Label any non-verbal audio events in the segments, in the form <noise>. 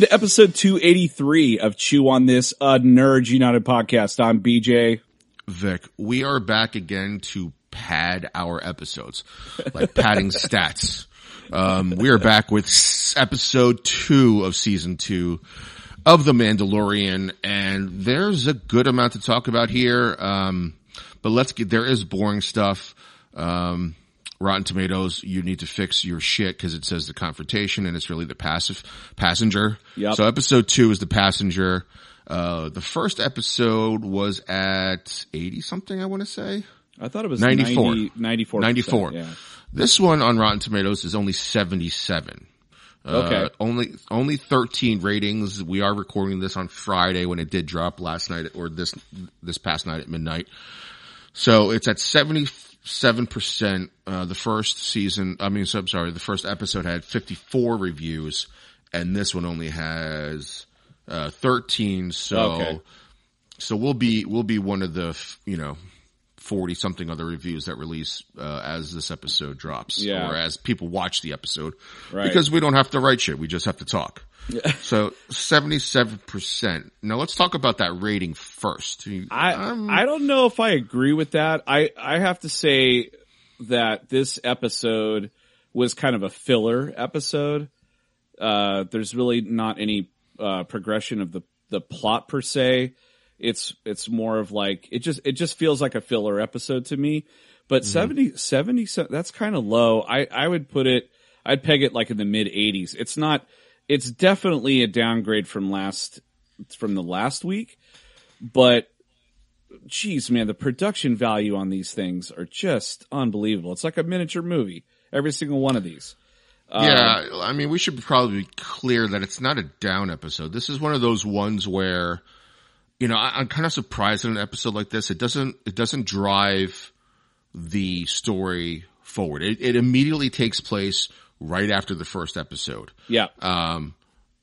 Welcome to episode 283 of Chew on This, a Nerds United podcast. I'm BJ. Vic, we are back again to pad our episodes, like padding <laughs> stats. Um, we are back with s- episode two of season two of The Mandalorian, and there's a good amount to talk about here. Um, but let's get, there is boring stuff. Um, Rotten Tomatoes, you need to fix your shit because it says the confrontation and it's really the passive passenger. Yep. So episode two is the passenger. Uh, the first episode was at 80 something, I want to say. I thought it was 94. 90, 94. 94. Yeah. This one on Rotten Tomatoes is only 77. Okay. Uh, only, only 13 ratings. We are recording this on Friday when it did drop last night or this, this past night at midnight. So it's at 77%. Uh, the first season, I mean, so I'm sorry, the first episode had 54 reviews and this one only has, uh, 13. So, Okay. so we'll be, we'll be one of the, you know, 40 something other reviews that release, uh, as this episode drops. Yeah. Or as people watch the episode. Right. Because we don't have to write shit. We just have to talk. so 77%. Now let's talk about that rating first. I, Um, I don't know if I agree with that. I, I have to say that this episode was kind of a filler episode. Uh, there's really not any, uh, progression of the, the plot per se. It's, it's more of like, it just, it just feels like a filler episode to me. But Mm-hmm. 70, 70, that's kind of low. I, I would put it, I'd peg it like in the mid 80s. It's not, it's definitely a downgrade from last, from the last week, but geez, man, the production value on these things are just unbelievable. It's like a miniature movie. Every single one of these. yeah, I mean, we should probably be clear that it's not a down episode. This is one of those ones where, you know, I, I'm kind of surprised in an episode like this. It doesn't, it doesn't drive the story forward. It, it immediately takes place right after the first episode. Yeah. Um,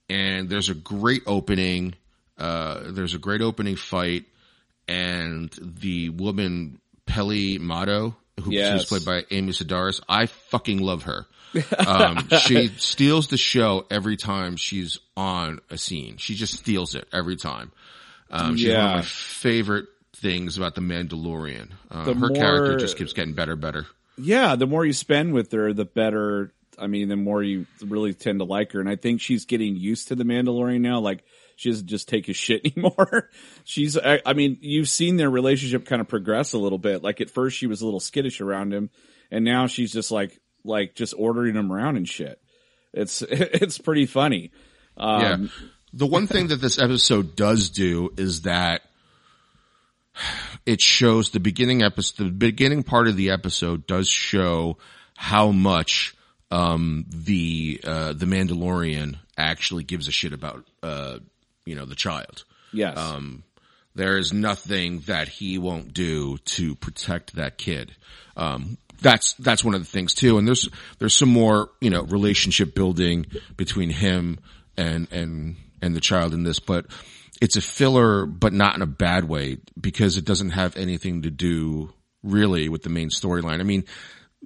and there's a great opening. Uh, there's a great opening fight, and the woman Peli Motto, who Yes. she's played by Amy Sedaris, I fucking love her. <laughs> Um, she steals the show every time she's on a scene. She just steals it every time. Um, she's one of Yeah. my favorite things about the Mandalorian. Uh, The her character just keeps getting better, better. yeah. The more you spend with her, the better. I mean, the more you really tend to like her. And I think she's getting used to the Mandalorian now. Like she doesn't just take his shit <laughs> anymore. she's, I, I mean, you've seen their relationship kind of progress a little bit. Like at first she was a little skittish around him and now she's just like, like just ordering him around and shit. It's, <laughs> it's pretty funny. Um, Yeah. The one thing that this episode does do is that it shows the beginning episode, the beginning part of the episode does show how much, um, the, uh, the Mandalorian actually gives a shit about, uh, you know, the child. yes. Um, there is nothing that he won't do to protect that kid. Um, that's, that's one of the things too. And there's, there's some more, you know, relationship building between him and, and, and the child in this, but it's a filler, but not in a bad way because it doesn't have anything to do really with the main storyline. I mean,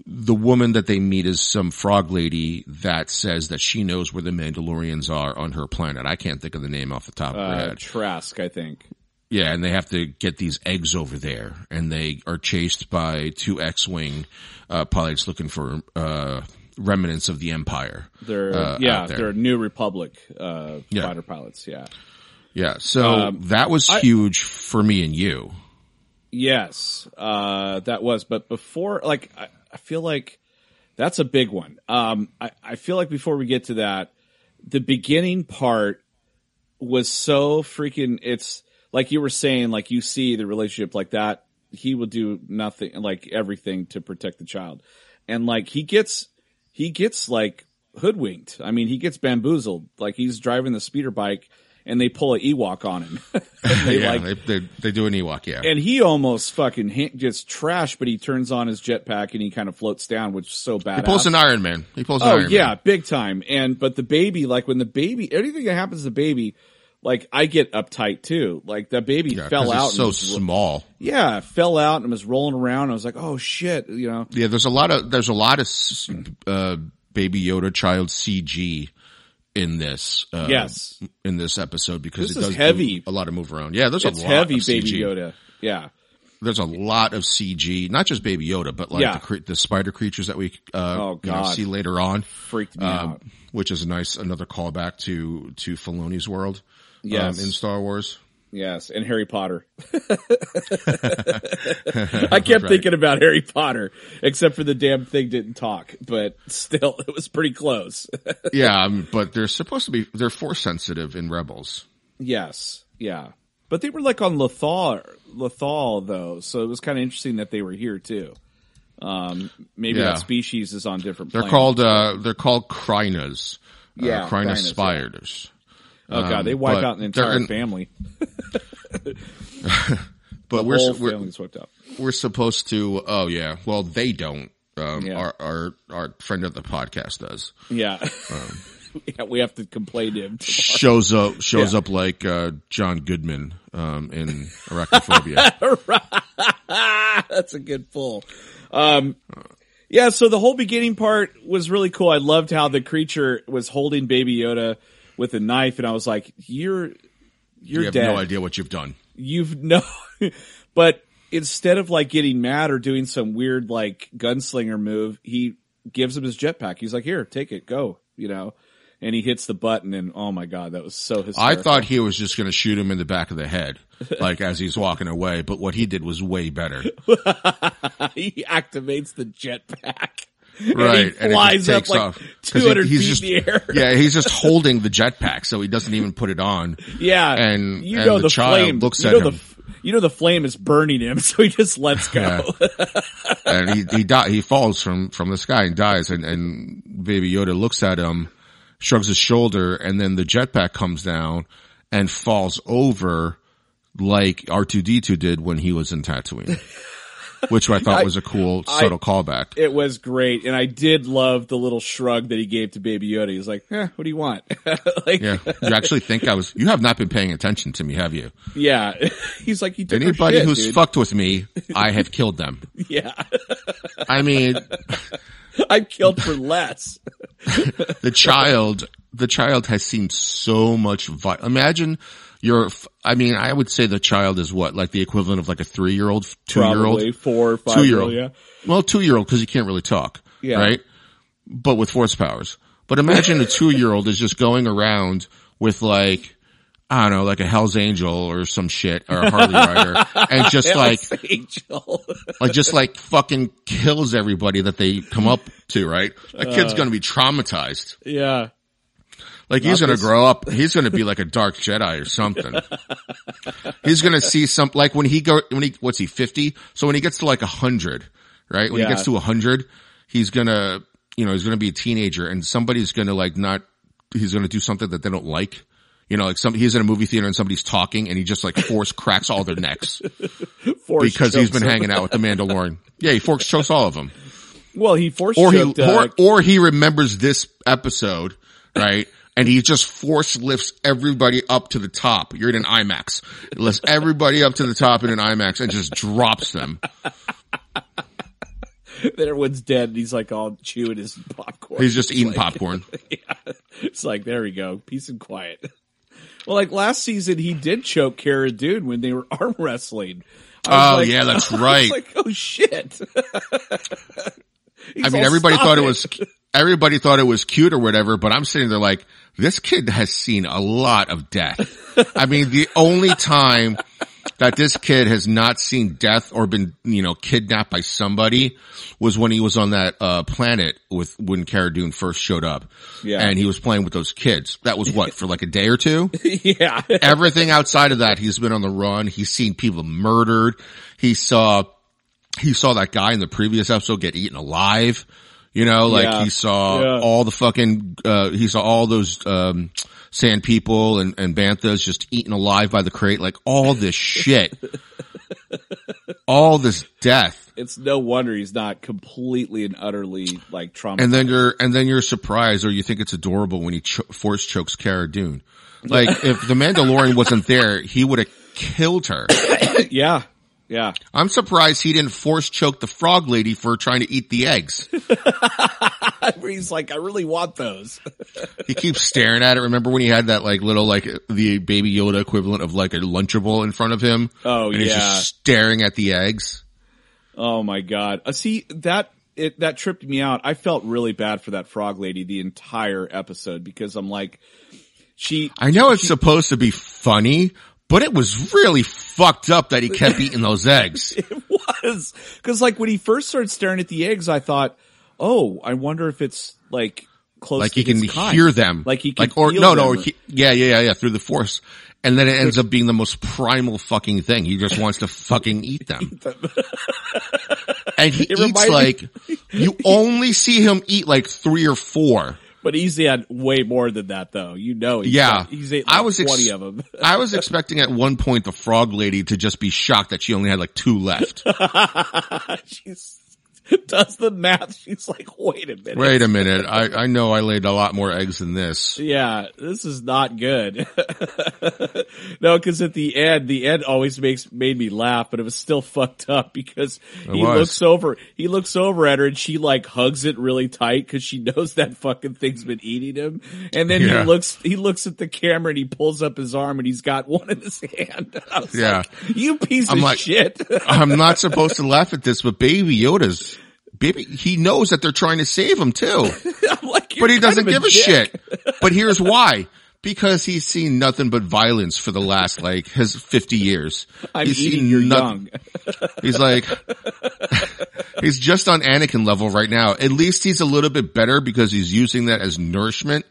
the woman that they meet is some frog lady that says that she knows where the Mandalorians are on her planet. I can't think of the name off the top of her uh, head. Trask, I think. Yeah, and they have to get these eggs over there, and they are chased by two X-wing uh, pilots looking for uh, remnants of the Empire. They're uh, yeah, there. they're New Republic uh, Yeah. fighter pilots. Yeah. Yeah, so Um, that was I- huge for me and you. Yes, uh, that was. But before, like, I, I feel like that's a big one. Um, I, I feel like before we get to that, the beginning part was so freaking. It's like you were saying, like you see the relationship like that. He will do nothing, like everything to protect the child, and like he gets, he gets like hoodwinked. I mean, he gets bamboozled. Like he's driving the speeder bike, and they pull a Ewok on him. <laughs> they yeah, like they, they they do an Ewok. Yeah, and he almost fucking gets trashed, but he turns on his jetpack and he kind of floats down, which is so bad. he pulls an Iron Man. He pulls an Oh Iron yeah, Man. big time. And but the baby, like when the baby, anything that happens to the baby, like I get uptight too. Like the baby Yeah, fell out. so small. yeah, fell out and was rolling around. I was like, oh shit, you know. Yeah, there's a lot of there's a lot of uh, Baby Yoda child CG in this. Uh, Yes. in this episode because This it does heavy. a lot of move around. Yeah, there's It's a lot heavy, of baby CG. Yoda. Yeah, There's a lot of CG, not just Baby Yoda, but like Yeah. the the spider creatures that we uh, Oh, you know, see later on. freaked me um, out. which is a nice another callback to to Filoni's world. Yes. um, in Star Wars. Yes, and Harry Potter. <laughs> <laughs> I kept Right. thinking about Harry Potter, except for the damn thing didn't talk, but still, it was pretty close. <laughs> yeah, um, but they're supposed to be they're force sensitive in Rebels. yes, yeah. But they were like on Lothal, Lothal though, so it was kind of interesting that they were here too. Um, maybe Yeah. that species is on different They're planets. called uh they're called Krynas. Yeah, uh, Kryna Krynas, yeah. spiders. Oh god, they um, wipe out an entire in- family. <laughs> <laughs> But we're we're, wiped out. we're supposed to. Oh yeah. Well, they don't. Um, Yeah. Our our our friend of the podcast does. Yeah. <laughs> Yeah, we have to complain to him. tomorrow. Shows up shows Yeah. up like uh, John Goodman um, in Arachnophobia. <laughs> <laughs> That's a good pull. Um, yeah, so the whole beginning part was really cool. I loved how the creature was holding Baby Yoda with a knife, and I was like, "You're, you're you have dead. no idea what you've done. You've no." but instead of like getting mad or doing some weird like gunslinger move, he gives him his jetpack. He's like, "Here, take it, go." You know. And he hits the button, and oh my god, that was so I thought he was just going to shoot him in the back of the head, <laughs> like as he's walking away. But what he did was way better. <laughs> he activates the jetpack. Right, And he flies up takes like off. 'Cause 200 he's feet just, in the air. <laughs> Yeah, he's just holding the jetpack, so he doesn't even put it on. Yeah, And- you and know the the, child flame looks you at know him. The, you know the flame is burning him, so he just lets go. Yeah. and he he die, he falls from from the sky and dies. And and Baby Yoda looks at him, shrugs his shoulder, and then the jetpack comes down and falls over like R two D two did when he was in Tatooine, <laughs> which I thought was a cool subtle callback. It was great, and I did love the little shrug that he gave to Baby Yoda. He's like, eh, "What do you want?" <laughs> like, Yeah, you actually think I was? You have not been paying attention to me, have you? yeah. <laughs> He's like, "You took Anybody shit, who's dude." fucked with me, I have killed them. yeah, I mean, <laughs> I've killed for less." <laughs> the child, the child has seen so much vi- Imagine you're, I mean, I would say the child is what, like the equivalent of like a three year old, two year old, Probably four five. two year old. Yeah, Well, two year old because he can't really talk. Yeah. Right. But with force powers. But imagine a two year old is just going around with like, I don't know, like a Hell's Angel or some shit or a Harley Rider and just <laughs> like, Angel. like just like fucking kills everybody that they come up to, right? That Uh. kid's gonna be traumatized. yeah. Like he's gonna grow up, he's gonna be like a dark Jedi or something. <laughs> he's gonna see some, like when he go, when he, what's he, 50? So when he gets to like a hundred, right? When Yeah. he gets to a hundred, he's gonna, you know, he's gonna be a teenager and somebody's gonna like not, he's gonna do something that they don't like. You know, like some, he's in a movie theater and somebody's talking and he just like force cracks all their necks <laughs> Force because he's been hanging out with the Mandalorian. Yeah, he force chokes all of them. Well, he force or he uh, or, or he remembers this episode, right? And he just force lifts everybody up to the top. You're in an IMAX. Lifts everybody up to the top in an IMAX and just drops them. <laughs> that everyone's dead and he's like all chewing his popcorn. He's just eating like- popcorn. <laughs> Yeah. It's like, there we go. Peace and quiet. Well, like last season, he did choke Cara Dune when they were <laughs> arm wrestling. Oh like, yeah, that's <laughs> right. like, oh shit. <laughs> I mean, everybody thought it. it was everybody thought it was cute or whatever, but I'm sitting there like, this kid has seen a lot of death. I mean, the only time that this kid has not seen death or been, you know, kidnapped by somebody was when he was on that, uh, planet with, when Cara Dune first showed up. Yeah. And he was playing with those kids. That was what, for like a day or two? <laughs> yeah. Everything outside of that, he's been on the run. He's seen people murdered. He saw, he saw that guy in the previous episode get eaten alive. You know, like yeah. he saw yeah. all the fucking, uh, he saw all those, um, sand people and, and banthas just eaten alive by the crate, like all this shit. <laughs> all this death. It's no wonder he's not completely and utterly like traumatized. And then you're, and then you're surprised or you think it's adorable when he cho- force chokes Cara Dune. Like if the Mandalorian wasn't there, he would have killed her. <coughs> yeah. Yeah. I'm surprised he didn't force choke the frog lady for trying to eat the eggs. <laughs> He's like, I really want those. <laughs> he keeps staring at it. Remember when he had that like little, like the baby Yoda equivalent of like a Lunchable in front of him? Oh, and yeah. He's just staring at the eggs. Oh my God. Uh, see, that, it, that tripped me out. I felt really bad for that frog lady the entire episode because I'm like, she. I know it's she, supposed to be funny, but it was really fucked up that he kept <laughs> eating those eggs. it was. Cause like when he first started staring at the eggs, I thought, oh, I wonder if it's like close like he can kind. hear them. Like he can like, or no, no, he, yeah, yeah, yeah, yeah, through the force. And then it ends up being the most primal fucking thing. He just wants to fucking eat them. <laughs> Eat them. and he it eats like, you only see him eat like three or four. But he's had way more than that though. You know, he's yeah. Got, he's ate like I was 20 of them. <laughs> I was expecting at one point the frog lady to just be shocked that she only had like two left. <laughs> She's <laughs> does the math. She's like, wait a minute. Wait a <laughs> minute. I, I know I laid a lot more eggs than this. Yeah, this is not good. <laughs> no, cause at the end, the end always makes, made me laugh, but it was still fucked up because it he was. looks over, he looks over at her and she like hugs it really tight cause she knows that fucking thing's been eating him. And then yeah. he looks, he looks at the camera and he pulls up his arm and he's got one in his hand. yeah. Like, you piece I'm of like, shit. I'm not supposed to laugh at this, but baby Yoda's baby, he knows that they're trying to save him too. <laughs> like, but he doesn't give a, a shit. <laughs> But here's why. Because he's seen nothing but violence for the last like his 50 years. I'm he's eating your young. <laughs> he's like, he's just on Anakin level right now. At least he's a little bit better because he's using that as nourishment.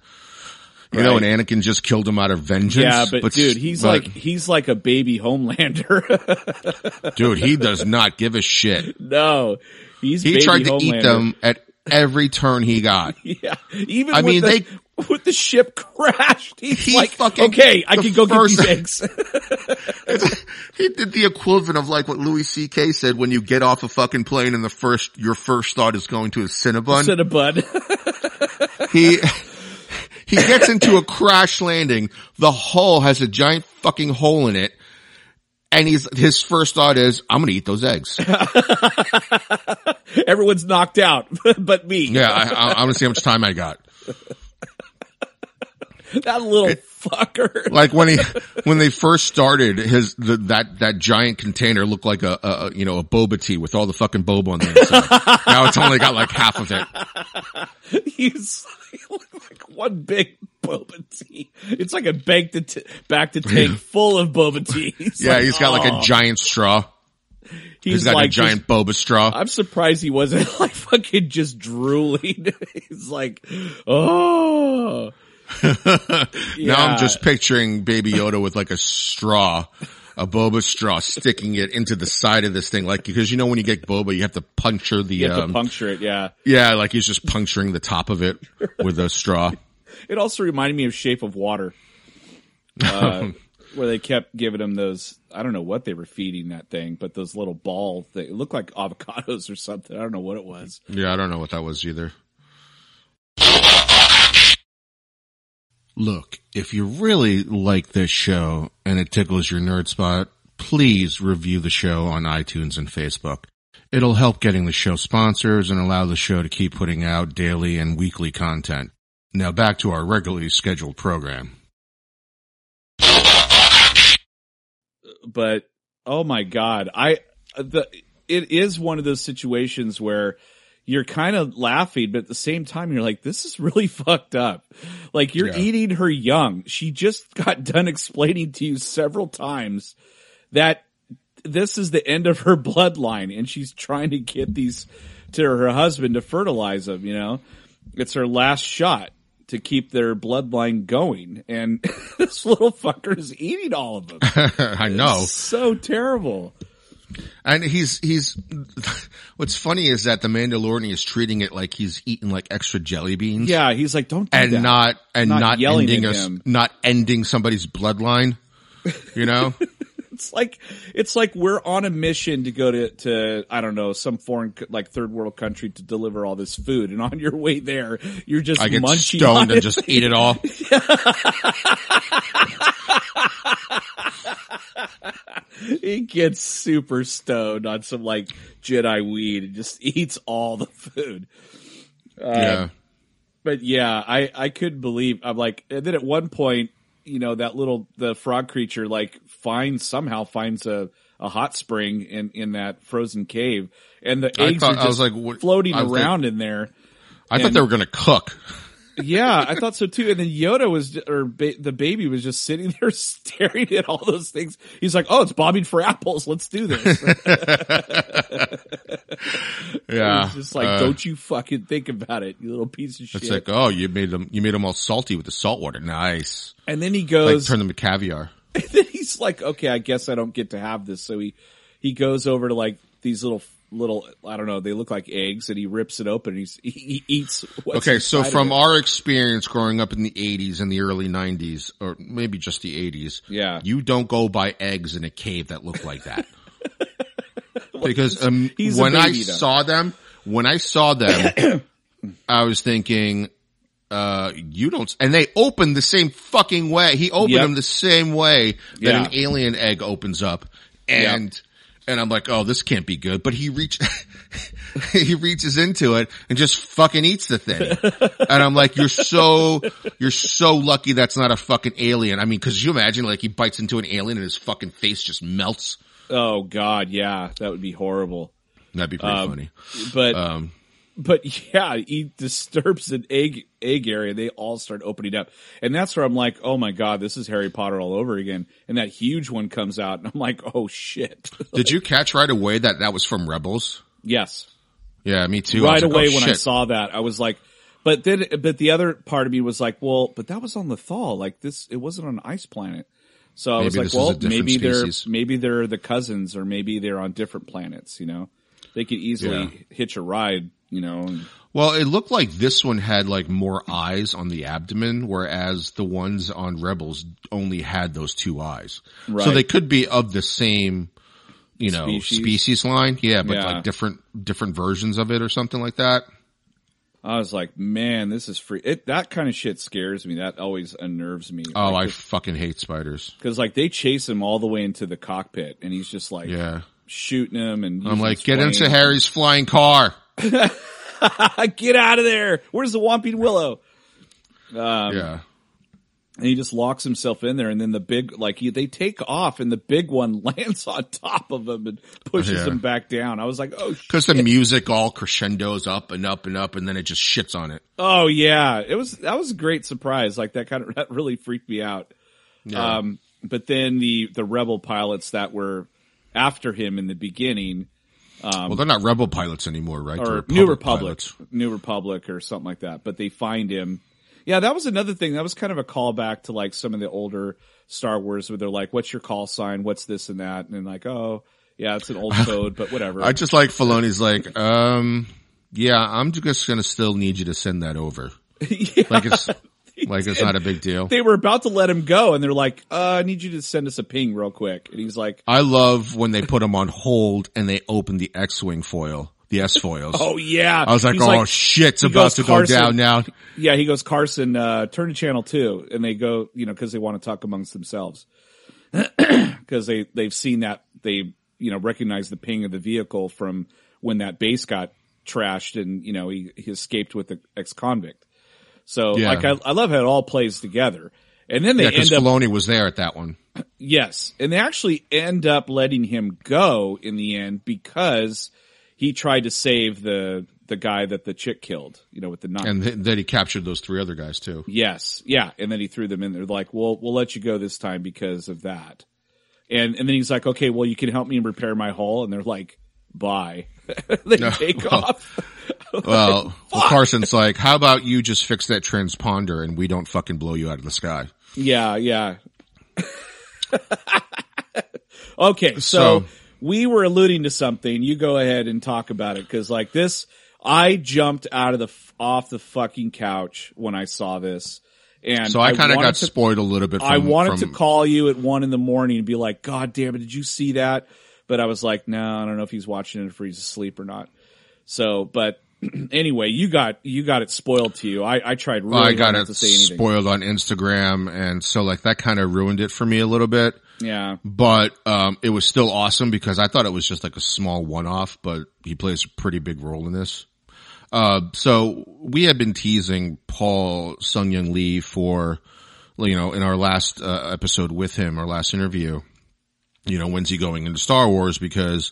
You right. know, and Anakin just killed him out of vengeance. Yeah, but, but dude, he's but, like he's like a baby Homelander. dude, he does not give a shit. No, He tried to Homelander. eat them at every turn he got. <laughs> yeah, even I mean the, they with the ship <laughs> crashed. He's he like, fucking, okay, I can go first, get these eggs. <laughs> he did the equivalent of like what Louis C.K. said when you get off a fucking plane and the first your first thought is going to a Cinnabon. Cinnabon. he. He gets into a crash landing. The hull has a giant fucking hole in it and he's, his first thought is, I'm going to eat those eggs. <laughs> Everyone's knocked out, <laughs> but me. Yeah, I, I, I'm going to see how much time I got. <laughs> that little it, fucker. Like when he, when they first started, his, the, that, that giant container looked like a, a, you know, a boba tea with all the fucking boba on the inside. now it's only got like half of it. He's like one big boba tea. It's like a bank to t- back to tank <laughs> full of boba tea. He's yeah, like, he's got like a giant straw. He's, he's got like a giant boba straw. I'm surprised he wasn't <laughs> like fucking just drooling. <laughs> he's like, oh. now I'm just picturing Baby Yoda with like a straw, a boba straw, sticking it into the side of this thing, like because you know when you get boba, you have to puncture the. You have um, to puncture it, yeah. Yeah, like he's just puncturing the top of it with a straw. It also reminded me of Shape of Water, <laughs> uh, where they kept giving him those. I don't know what they were feeding that thing, but those little ball. They looked like avocados or something. I don't know what it was. Yeah, I don't know what that was either. Look, if you really like this show and it tickles your nerd spot, please review the show on iTunes and Facebook. It'll help getting the show sponsors and allow the show to keep putting out daily and weekly content. Now back to our regularly scheduled program. but oh my god, I the it is one of those situations where you're kind of laughing, but at the same time, you're like, this is really <laughs> fucked up. Like you're Yeah. eating her young. She just <laughs> got done explaining to you several times that this is the end of her bloodline and she's trying to get these to her husband to fertilize them, you know? It's her last shot to keep their bloodline going. And <laughs> this little fucker is eating all of them. <laughs> I know. So terrible. And he's, he's, <laughs> what's funny is that the Mandalorian is treating it like he's eating like extra jelly beans. Yeah, he's like, don't do And that. not, and Not not, yelling ending at us, not ending somebody's bloodline. You know? It's like it's like we're on a mission to go to to I don't know some foreign like third world country to deliver all this food, and on your way there, you're just I get munching stoned on and just eat it all. <laughs> he gets super stoned on some like Jedi weed and just <laughs> eats all the food. Uh, yeah. But yeah, I I couldn't believe I'm like, and then at one point, you know, that little the frog creature like finds somehow finds a a hot spring in in that frozen cave, and the eggs thought- are I just was like, what- floating around in there. I thought they were going to cook. Yeah, I <laughs> thought so too. And then Yoda was, or ba- the baby was just sitting <laughs> there staring at all those things. He's like, "Oh, it's bobbing for apples. Let's do this." <laughs> Yeah. It's just like, Uh, don't you fucking think about it, you little piece of shit. It's like, oh, you made them, you made them all salty with the salt water. Nice. and then he Like goes, turn them to caviar. <laughs> And then he's like, okay, I guess I don't get to have this. So he, he goes over to like these little, little, I don't know, they look like eggs and he rips it open and he's, he, he eats. What's Okay, so from our experience growing up in the 80s and the early 90s, or maybe just the 80s, Yeah. you don't go buy eggs in a cave that look like that. <laughs> because um, when I though. saw them, when I saw them, <coughs> I was thinking, uh, you don't, and they opened the same fucking way. He opened Yep. them the same way that Yeah. an alien egg opens up. And, and I'm like, oh, this can't be good. But he reach, <laughs> he reaches into it and just fucking eats the thing. <laughs> and I'm like, you're so, you're so lucky that's not a fucking alien. I mean, cause you imagine like he bites into an alien and his fucking face just melts. Oh God, yeah, that would be horrible. That'd be pretty Um, funny. But, Um, but yeah, he disturbs an egg egg area. They all start opening up, and that's where I'm like, oh my god, this is Harry Potter all over again. And that huge one comes out, and I'm like, oh shit. <laughs> did you catch right away that that was from Rebels? yes, Yeah, me too. Right was like, away oh, when I saw that, I was like, but then, but the other part of me was like, well, but that was on Lothal. Like this, it wasn't on an ice planet. So I was like, well, maybe species. they're maybe they're the cousins, or maybe they're on different planets. You know, they could easily Yeah. hitch a ride. You know, and- Well, it looked like this one had like more eyes on the abdomen, whereas the ones on Rebels only had those two eyes. So they could be of the same, you know, Species. species, line. Yeah, but Yeah. like different, different versions of it or something like that. I was like, man, this is free. It that kind of shit scares me. That always unnerves me. Oh, I like, fucking hate spiders. because like they chase him all the way into the cockpit, and he's just like Yeah. shooting him. And I'm like, get into. Harry's flying car. <laughs> get out of there. Where's the Whomping Willow? Um, yeah. And he just locks himself in there, and then the big like he, they take off, and the big one <laughs> lands on top of him and pushes Yeah. him back down. I was like, oh, Cause the music all crescendos up and up and up and then it just shits on it. oh yeah, it was that was a great surprise. Like that kind of <laughs> that really freaked me out. Yeah. Um, but then the the rebel pilots that were after him in the beginning, well, they're not rebel pilots anymore, right? Or New Republic, pilots. New Republic, or something like that. But they find him. Yeah, that was another thing. That was kind of a callback to like some of the older Star Wars, where they're like, "What's your call sign? What's this and that?" And then like, "Oh, yeah, it's an old <laughs> code, but whatever." I just like Filoni's like, um, yeah, I'm just gonna still need you to send that over. <laughs> yeah, Like it's, <laughs> like it's not a big deal. they were about to let him go, and they're like, uh, "I need you to send us a ping real quick." And he's like, I love when they put him on hold and they open the X-wing foil, the S foils. "Oh yeah." I was like, He's oh shit, it's about to go down now. Yeah, he goes, Carson, uh, turn to channel two. And they go, you know, cause they want to talk amongst themselves. <clears throat> cause they, they've seen that, they, you know, recognize the ping of the vehicle from when that base got trashed and, you know, he, he escaped with the ex-convict. So Yeah. like, I, I love how it all plays together. And then they Yeah, end up Filoni was there at that one. Yes. And they actually end up letting him go in the end because he tried to save the the guy that the chick killed, you know, with the knife. And th- then he captured those three other guys too. yes. Yeah. And then he threw them in there like, well, we'll let you go this time because of that. And and then he's like, okay, well, you can help me repair my hull. And they're like, bye. <laughs> they take <laughs> well, off. <laughs> Well, well, Carson's like, how about you just fix that transponder and we don't fucking blow you out of the sky? Yeah, yeah. okay, so, So- we were alluding to something. You go ahead and talk about it because, like this, I jumped out of the off the fucking couch when I saw this, and So I kind of got to- spoiled a little bit. From, I wanted from- to call you at one in the morning and be like, "God damn it, did you see that?" But I was like, "No, I don't know if he's watching it if he's asleep or not." So, but <clears throat> anyway, you got you got it spoiled to you. I, I tried really I got it to say anything. spoiled on Instagram, and so like that kind of ruined it for me a little bit. Yeah, But um, it was still awesome because I thought it was just like a small one-off, but he plays a pretty big role in this. Uh, so we had been teasing Paul Sun-Hyung Lee for, you know, in our last uh, episode with him, our last interview. You know, when's he going into Star Wars? Because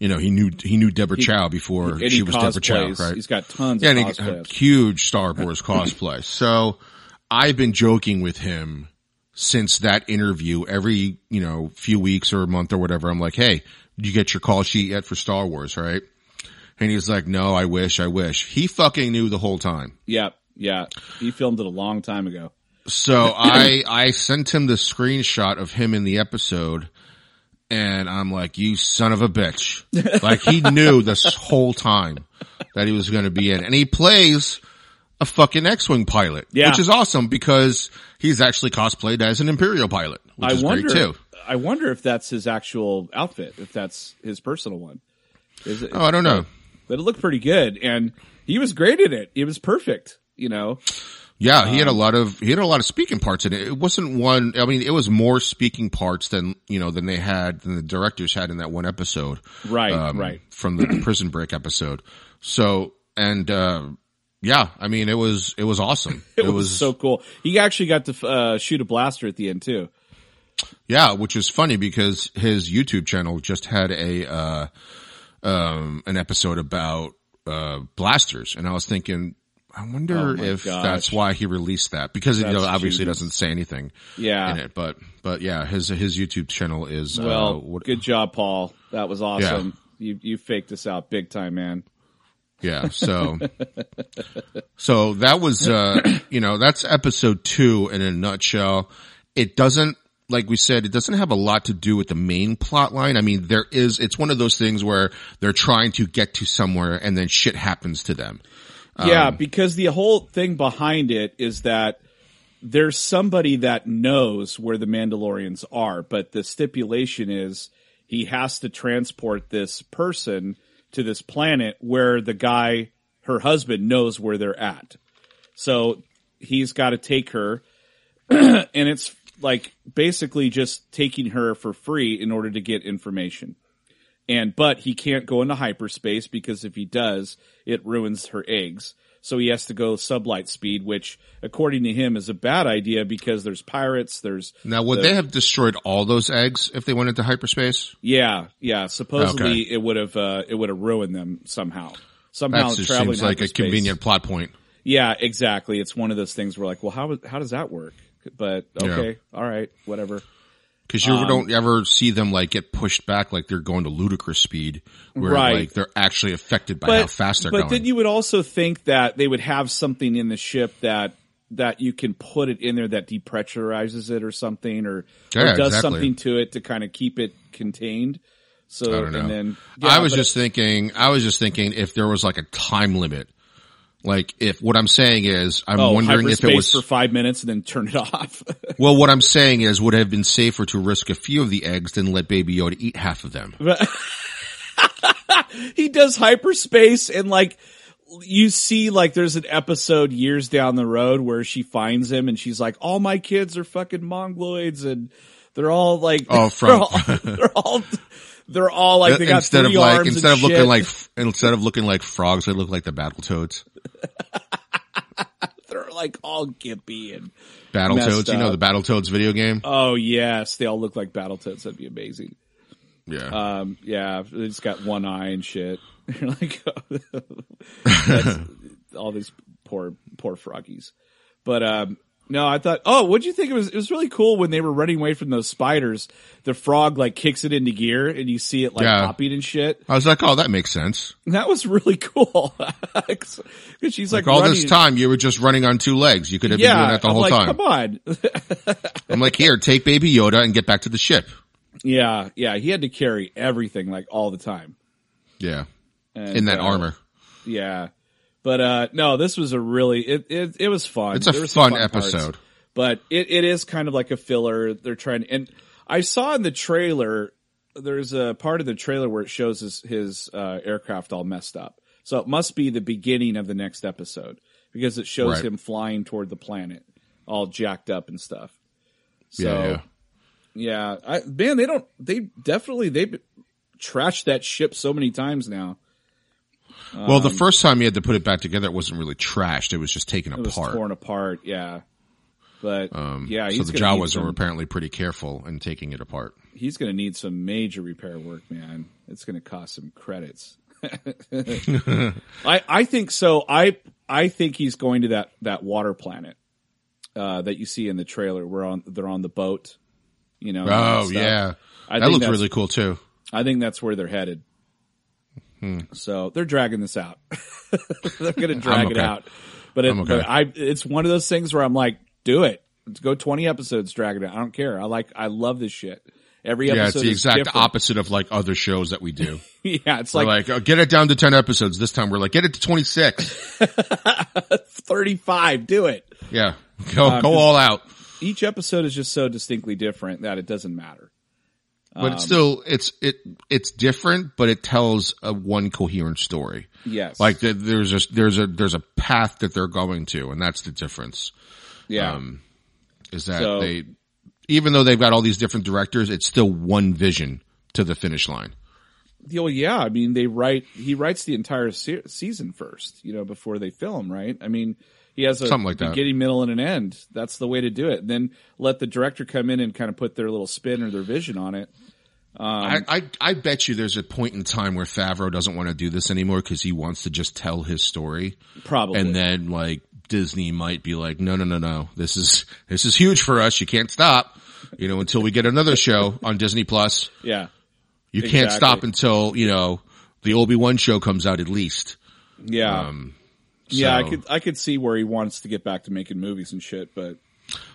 you know he knew he knew Deborah Chow before and she he was Deborah Chow, right? He's got tons Yeah, of and he, cosplays. huge Star Wars cosplay. So I've been joking with him since that interview every, you know, few weeks or a month or whatever. I'm like, Hey, did you get your call sheet yet for Star Wars? Right. And he's like, no, I wish, I wish he fucking knew the whole time. Yeah, yeah. He filmed it a long time ago. So <laughs> I, I sent him the screenshot of him in the episode and I'm like, you son of a bitch. Like he knew this <laughs> whole time that he was going to be in and he plays a fucking X-Wing pilot, Yeah. which is awesome because he's actually cosplayed as an Imperial pilot, which I is wonder. great too. I wonder if that's his actual outfit. If that's his personal one. Is it? Oh, I don't know. But it looked pretty good, and he was great in it. It was perfect. You know. Yeah, he had a lot of he had a lot of speaking parts in it. It wasn't one. I mean, it was more speaking parts than you know than they had than the directors had in that one episode. Right. um, right. from the prison break episode. So and uh, yeah, I mean it was it was awesome. <laughs> It, was, so cool. He actually got to uh, shoot a blaster at the end too. yeah, which is funny because his YouTube channel just had a uh, um, an episode about uh, blasters, and I was thinking. I wonder Oh if gosh. that's why he released that because it you know, obviously genius. doesn't say anything Yeah. in it, but but yeah, his his YouTube channel is Well, uh, what, good job, Paul. That was awesome. You you faked us out big time, man. Yeah. So, so that was, uh, you know, that's episode two in a nutshell. It doesn't, like we said, it doesn't have a lot to do with the main plot line. I mean, there is, it's one of those things where they're trying to get to somewhere and then shit happens to them. Yeah, because the whole thing behind it is that there's somebody that knows where the Mandalorians are, but the stipulation is he has to transport this person to this planet where the guy, her husband, knows where they're at. So he's got to take her, <clears throat> and it's like basically just taking her for free in order to get information. And but he can't go into hyperspace because if he does, it ruins her eggs. So he has to go sublight speed, which according to him is a bad idea because there's pirates, there's Now, would The- they have destroyed all those eggs if they went into hyperspace? yeah, yeah. Supposedly Okay. it would have uh, it would have ruined them somehow. Somehow That just traveling seems like a convenient plot point. Yeah, exactly. It's one of those things where like, well, how how does that work? But okay, all right, whatever. Cause you Um, don't ever see them like get pushed back like they're going to ludicrous speed where Right. like they're actually affected by but, how fast they're but going. But then you would also think that they would have something in the ship that that you can put it in there that depressurizes it or something or, or does exactly. something to it to kind of keep it contained. So I don't know. and then I was just thinking, I was just thinking if there was like a time limit, like if what I'm saying is, I'm oh, wondering if it was, for five minutes and then turn it <laughs> off. well, what I'm saying is would it have been safer to risk a few of the eggs than let Baby Yoda eat half of them. <laughs> he does hyperspace and like you see like there's an episode years down the road where she finds him and she's like all my kids are fucking mongoloids and they're all like Oh, <laughs> from- they're all they're all, they're all like they got instead three of like, arms instead of looking like, instead of looking like frogs, they look like the Battletoads. <laughs> they're like all gimpy and Battletoads, messed you know the Battletoads video game? oh yes, they all look like Battletoads. That'd be amazing. Yeah. Um, yeah, they just got one eye and shit. <laughs> You're like <laughs> all these poor poor froggies. But um, no, I thought. Oh, what'd you think? It was it was really cool when they were running away from those spiders. The frog like kicks it into gear, and you see it like Yeah. popping and shit. I was like, oh, that makes sense. That was really cool. <laughs> Because she's like, Like all this time, you were just running on two legs. You could have been doing that the I'm whole like, time. Come on. <laughs> I'm like, here, take Baby Yoda and get back to the ship. yeah, yeah. He had to carry everything like all the time. Yeah. And, In that uh, armor. Yeah. But uh no, this was a really it it, it was fun. It's a There were some fun parts. episode. but it, it is kind of like a filler. They're trying and I saw in the trailer there's a part of the trailer where it shows his his uh, aircraft all messed up. So it must be the beginning of the next episode because it shows Right. him flying toward the planet, all jacked up and stuff. So yeah, yeah. yeah, I, man, they don't. They definitely they trashed that ship so many times now. Well, the first time you had to put it back together, it wasn't really trashed. It was just taken It was apart. torn apart. Yeah, but yeah, Um, so the Jawas some, were apparently pretty careful in taking it apart. he's going to need some major repair work, man. It's going to cost some credits. <laughs> I I think so. I I think he's going to that that water planet uh, that you see in the trailer. Where on they're on the boat. You know. Oh yeah, I that looked really cool too. I think that's where they're headed. Hmm. So they're dragging this out. <laughs> they're going to drag it out. But, it, okay. but I, it's one of those things where I'm like, do it. Let's go 20 episodes, drag it out. I don't care. I like, I love this shit. Every episode Yeah, it's the exact different. opposite of like other shows that we do. <laughs> yeah, it's We're like, like, oh, get it down to 10 episodes. This time we're like, get it to 26. <laughs> 35. Do it. Yeah. Go, Uh, go all out. Each episode is just so distinctly different that it doesn't matter. But Um, it's still, it's, it, it's different, but it tells a one coherent story. Yes. Like th- there's a, there's a, there's a path that they're going to, and that's the difference. yeah. um, Is that So- they, even though they've got all these different directors, it's still one vision to the finish line. Well, yeah. I mean, they write. He writes the entire se- season first, you know, before they film. Right. I mean, he has a Something like that. beginning, middle, and an end. That's the way to do it. And then let the director come in and kind of put their little spin or their vision on it. I, I I bet you there's a point in time where Favreau doesn't want to do this anymore because he wants to just tell his story, Probably. and then like Disney might be like, no, no, no, no, this is this is huge for us. You can't stop, you know, until we get another show on Disney Plus. yeah. You can't stop until you know the Obi Wan show comes out at least. Yeah. Um, yeah. I could. I could see where he wants to get back to making movies and shit. But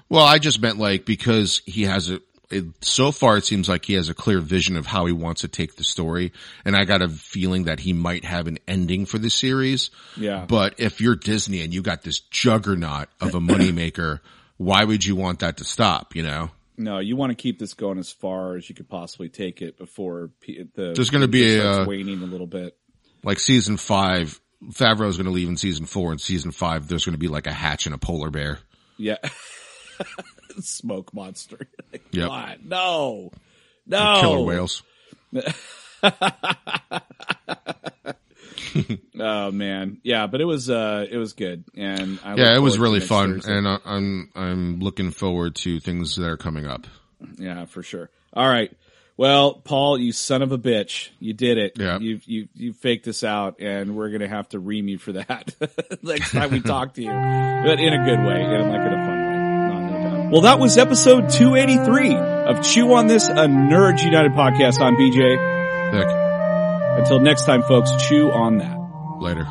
Well, I just meant like because he has a. It, so far, it seems like he has a clear vision of how he wants to take the story, and I got a feeling that he might have an ending for the series. yeah. But if you're Disney and you got this juggernaut of a moneymaker, <laughs> why would you want that to stop? You know, no, you want to keep this going as far as you could possibly take it before the. There's gonna be a, uh, waning a little bit. like season five, Favreau's going to leave in season four, and season five, there's going to be like a hatch and a polar bear. Yeah. <laughs> <laughs> Smoke monster. Like, <laughs> Yep. God, no. No. Killer whales. <laughs> Oh man. Yeah, but it was uh it was good. And I Yeah, it was really fun, Thursday. and I, I'm I'm looking forward to things that are coming up. Yeah, for sure. All right. Well, Paul, you son of a bitch, you did it. Yeah. You you you faked us out, and we're gonna have to ream you for that next time we talk to you, but in a good way, and like in a fun Well, that was episode 283 of Chew on This, a Nerds United podcast. I'm BJ. Until next time, folks, chew on that. later.